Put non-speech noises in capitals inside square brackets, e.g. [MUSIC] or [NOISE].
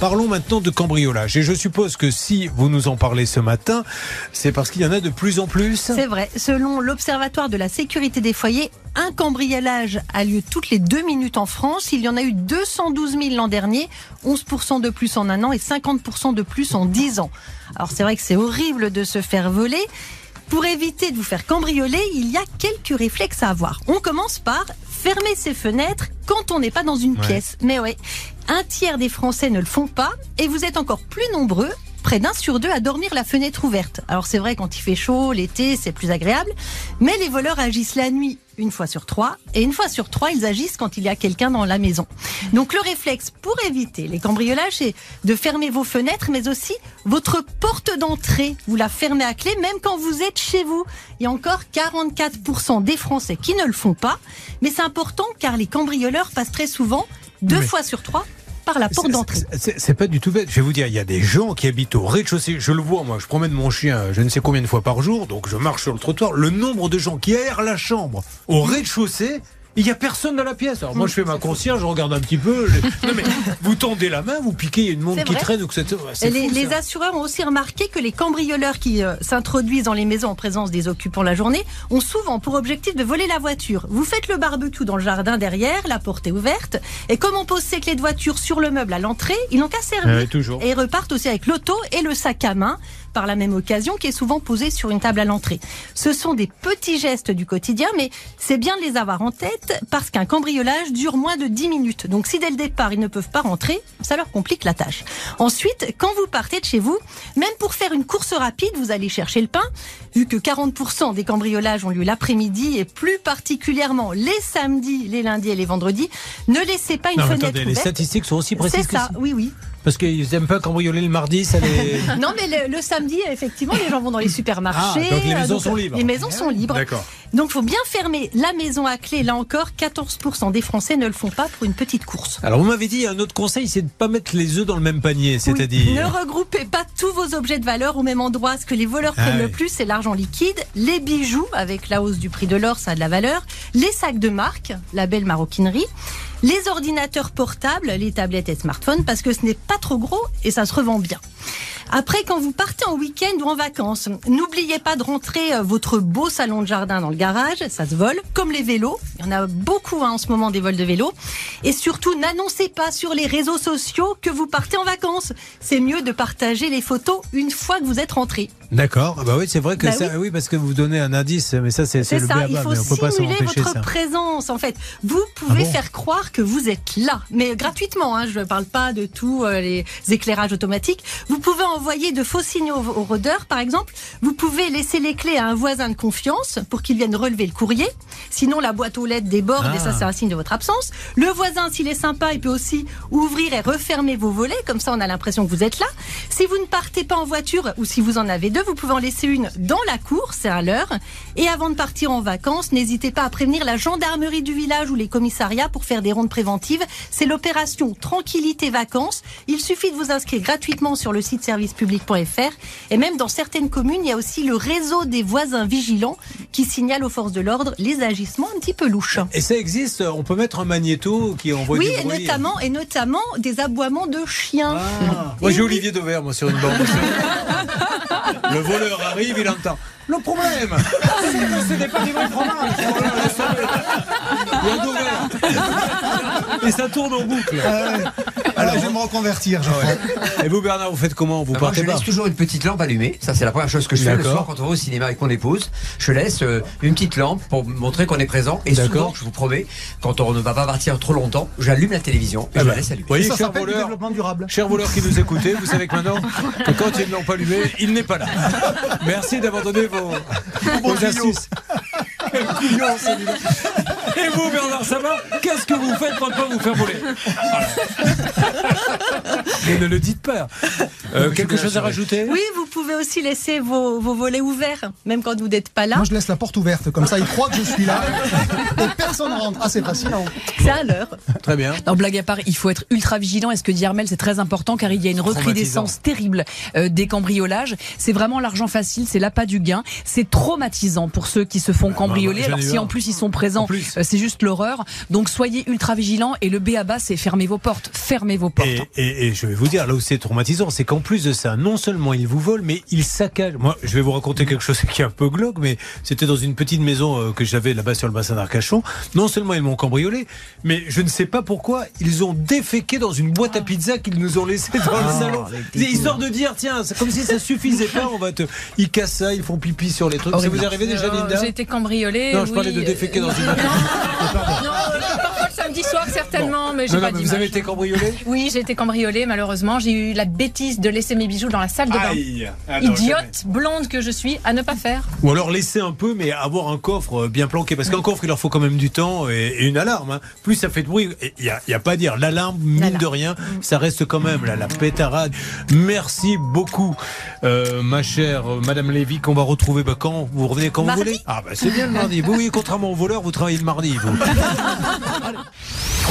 Parlons maintenant de cambriolage. Et je suppose que si vous nous en parlez ce matin, c'est parce qu'il y en a de plus en plus. C'est vrai. Selon l'Observatoire de la sécurité des foyers, un cambriolage a lieu toutes les deux minutes en France. Il y en a eu 212 000 l'an dernier, 11% de plus en un an et 50% de plus en 10 ans. Alors c'est vrai que c'est horrible de se faire voler. Pour éviter de vous faire cambrioler, il y a quelques réflexes à avoir. On commence par fermer ses fenêtres quand on n'est pas dans une pièce. Mais ouais, un tiers des Français ne le font pas et vous êtes encore plus nombreux près d'un sur deux à dormir la fenêtre ouverte. Alors c'est vrai quand il fait chaud, l'été, c'est plus agréable, mais les voleurs agissent la nuit une fois sur trois, et une fois sur trois, ils agissent quand il y a quelqu'un dans la maison. Donc le réflexe pour éviter les cambriolages, c'est de fermer vos fenêtres, mais aussi votre porte d'entrée. Vous la fermez à clé, même quand vous êtes chez vous. Il y a encore 44% des Français qui ne le font pas, mais c'est important car les cambrioleurs passent très souvent deux fois sur trois par la porte d'entrée. C'est pas du tout bête. Je vais vous dire, il y a des gens qui habitent au rez-de-chaussée. Je le vois, moi, je promène mon chien je ne sais combien de fois par jour, donc je marche sur le trottoir. Le nombre de gens qui aèrent la chambre au rez-de-chaussée, il n'y a personne dans la pièce. Alors moi, je fais ma concierge, je regarde un petit peu. Non, mais vous tendez la main, vous piquez, il y a une montre qui traîne. Donc les, les assureurs ont aussi remarqué que les cambrioleurs qui euh, s'introduisent dans les maisons en présence des occupants la journée ont souvent pour objectif de voler la voiture. Vous faites le barbecue dans le jardin derrière, la porte est ouverte, et comme on pose ses clés de voiture sur le meuble à l'entrée, ils n'ont qu'à servir. toujours. Et ils repartent aussi avec l'auto et le sac à main par la même occasion qui est souvent posé sur une table à l'entrée. Ce sont des petits gestes du quotidien, mais c'est bien de les avoir en tête parce qu'un cambriolage dure moins de 10 minutes. Donc si dès le départ ils ne peuvent pas rentrer, ça leur complique la tâche. Ensuite, quand vous partez de chez vous, même pour faire une course rapide, vous allez chercher le pain, vu que 40% des cambriolages ont lieu l'après-midi et plus particulièrement les samedis, les lundis et les vendredis, ne laissez pas une fenêtre attendez, ouverte. Les statistiques sont aussi précises. C'est ça, oui, oui. Parce qu'ils n'aiment pas cambrioler le mardi, ça les... [LAUGHS] Non, mais le, le, samedi, effectivement, les gens vont dans les supermarchés. Ah, donc les maisons sont libres. Les maisons sont libres. D'accord. Donc, il faut bien fermer la maison à clé. Là encore, 14% des Français ne le font pas pour une petite course. Alors, vous m'avez dit, un autre conseil, c'est de ne pas mettre les œufs dans le même panier, c'est-à-dire... Oui. Ne regroupez pas tous vos objets de valeur au même endroit. Ce que les voleurs Ah prennent oui. le plus, c'est l'argent liquide, les bijoux, avec la hausse du prix de l'or, ça a de la valeur, les sacs de marque, la belle maroquinerie, les ordinateurs portables, les tablettes et smartphones, parce que ce n'est pas trop gros et ça se revend bien. Après, quand vous partez en week-end ou en vacances, n'oubliez pas de rentrer euh, votre beau salon de jardin dans le garage, ça se vole, comme les vélos. Il y en a beaucoup hein, en ce moment des vols de vélos. Et surtout, n'annoncez pas sur les réseaux sociaux que vous partez en vacances. C'est mieux de partager les photos une fois que vous êtes rentré. D'accord. Ah Bah oui, c'est vrai que Bah ça, oui. oui. parce que vous donnez un indice, mais ça, c'est le ça, il faut mais on peut pas s'en simuler empêcher votre ça. présence. En fait, vous pouvez Ah bon faire croire que vous êtes là, mais gratuitement. Hein, je ne parle pas de tous euh, les éclairages automatiques. Vous pouvez envoyer de faux signaux aux rôdeurs, par exemple. Vous pouvez laisser les clés à un voisin de confiance pour qu'il vienne relever le courrier. Sinon, la boîte aux lettres déborde et ça, Ah. c'est un signe de votre absence. Le voisin, s'il est sympa, il peut aussi ouvrir et refermer vos volets. Comme ça, on a l'impression que vous êtes là. Si vous ne partez pas en voiture ou si vous en avez deux, vous pouvez en laisser une dans la cour, c'est à l'heure. Et avant de partir en vacances, n'hésitez pas à prévenir la gendarmerie du village ou les commissariats pour faire des rondes préventives. C'est l'opération Tranquillité Vacances. Il suffit de vous inscrire gratuitement sur le site servicepublic.fr. Et même dans certaines communes, il y a aussi le réseau des voisins vigilants qui signale aux forces de l'ordre les agissements un petit peu Et ça existe, on peut mettre un magnéto qui envoie Oui, du et bruit. notamment, et notamment des aboiements de chiens. Ah. Moi, j'ai oui. Olivier Dauvert, moi, sur une bande. [LAUGHS] le voleur arrive, il entend. Le problème, c'est que des pas fromage. [LAUGHS] Il y a Dauvert. Et ça tourne en boucle. Alors, je vais me reconvertir, je crois. [LAUGHS] Et vous, Bernard, vous faites comment Vous Ah, moi, je pas laisse toujours une petite lampe allumée. Ça, c'est la première chose que je fais le soir quand on va au cinéma avec mon épouse. Je laisse euh, une petite lampe pour montrer qu'on est présent. Et D'accord. souvent, je vous promets, quand on ne va pas partir trop longtemps, j'allume la télévision et Ah je bah, la laisse allumée. vous voyez, ça cher voleur, développement durable. Cher voleur qui nous écoutez, vous savez que maintenant, que quand ils ne l'ont pas allumé, il n'est pas là. Merci d'avoir donné vos, vos astuces. Quel couillon, celui-là. Et vous, Bernard, va Qu'est-ce que vous faites pour ne pas vous faire voler Voilà. Mais ne le dites pas. Euh, quelque chose à rajouter? Oui, vous pouvez aussi laisser vos, vos volets ouverts, même quand vous n'êtes pas là. Moi, je laisse la porte ouverte, comme ça, il croit que je suis là. [LAUGHS] Et personne rentre. Ah, c'est fascinant. C'est à l'heure. Très bien. Non, blague à part, il faut être ultra vigilant. Et ce que dit Armel, c'est très important car il y a une recrudescence terrible euh, des cambriolages. C'est vraiment l'argent facile, c'est l'appât du gain. C'est traumatisant pour ceux qui se font cambrioler. bah, j'en ai Alors si en plus ils sont présents. Euh, c'est juste l'horreur. Donc soyez ultra vigilants et le B à bas, c'est fermez vos portes. Fermez vos portes. Et, et, je vais vous dire, là où c'est traumatisant, c'est qu'en plus de ça, non seulement ils vous volent, mais ils saccagent. Moi, je vais vous raconter quelque chose qui est un peu glauque, mais c'était dans une petite maison euh, que j'avais là-bas sur le bassin d'Arcachon. Non seulement ils m'ont cambriolé, mais je ne sais pas pourquoi, ils ont déféqué dans une boîte à pizza qu'ils nous ont laissé dans le ah, salon. Histoire de dire, tiens, c'est comme si ça suffisait pas, on va te. Ils cassent ça, ils font pipi sur les trucs. Ça vous est arrivé déjà, euh, Linda J'ai été cambriolé. Non, je parlais de déféquer dans une boîte certainement, mais j'ai pas Vous avez été cambriolé Oui, j'ai été cambriolé malheureusement. J'ai eu la bêtise de laisser mes bijoux dans la salle de bain. Ah Idiote, blonde que je suis, à ne pas faire. Ou alors laisser un peu, mais avoir un coffre euh, bien planqué. Parce qu'un coffre, il leur faut quand même du temps et, une alarme. Hein. Plus ça fait de bruit, il n'y a, a, pas à dire. L'alarme, mine de rien, ça reste quand même là, la pétarade. Merci beaucoup, euh, ma chère euh, Madame Lévy, qu'on va retrouver bah, quand Vous revenez quand vous voulez Ah, bah c'est bien le mardi. Oui, oui, contrairement aux voleurs, vous travaillez le mardi. Vous. [LAUGHS]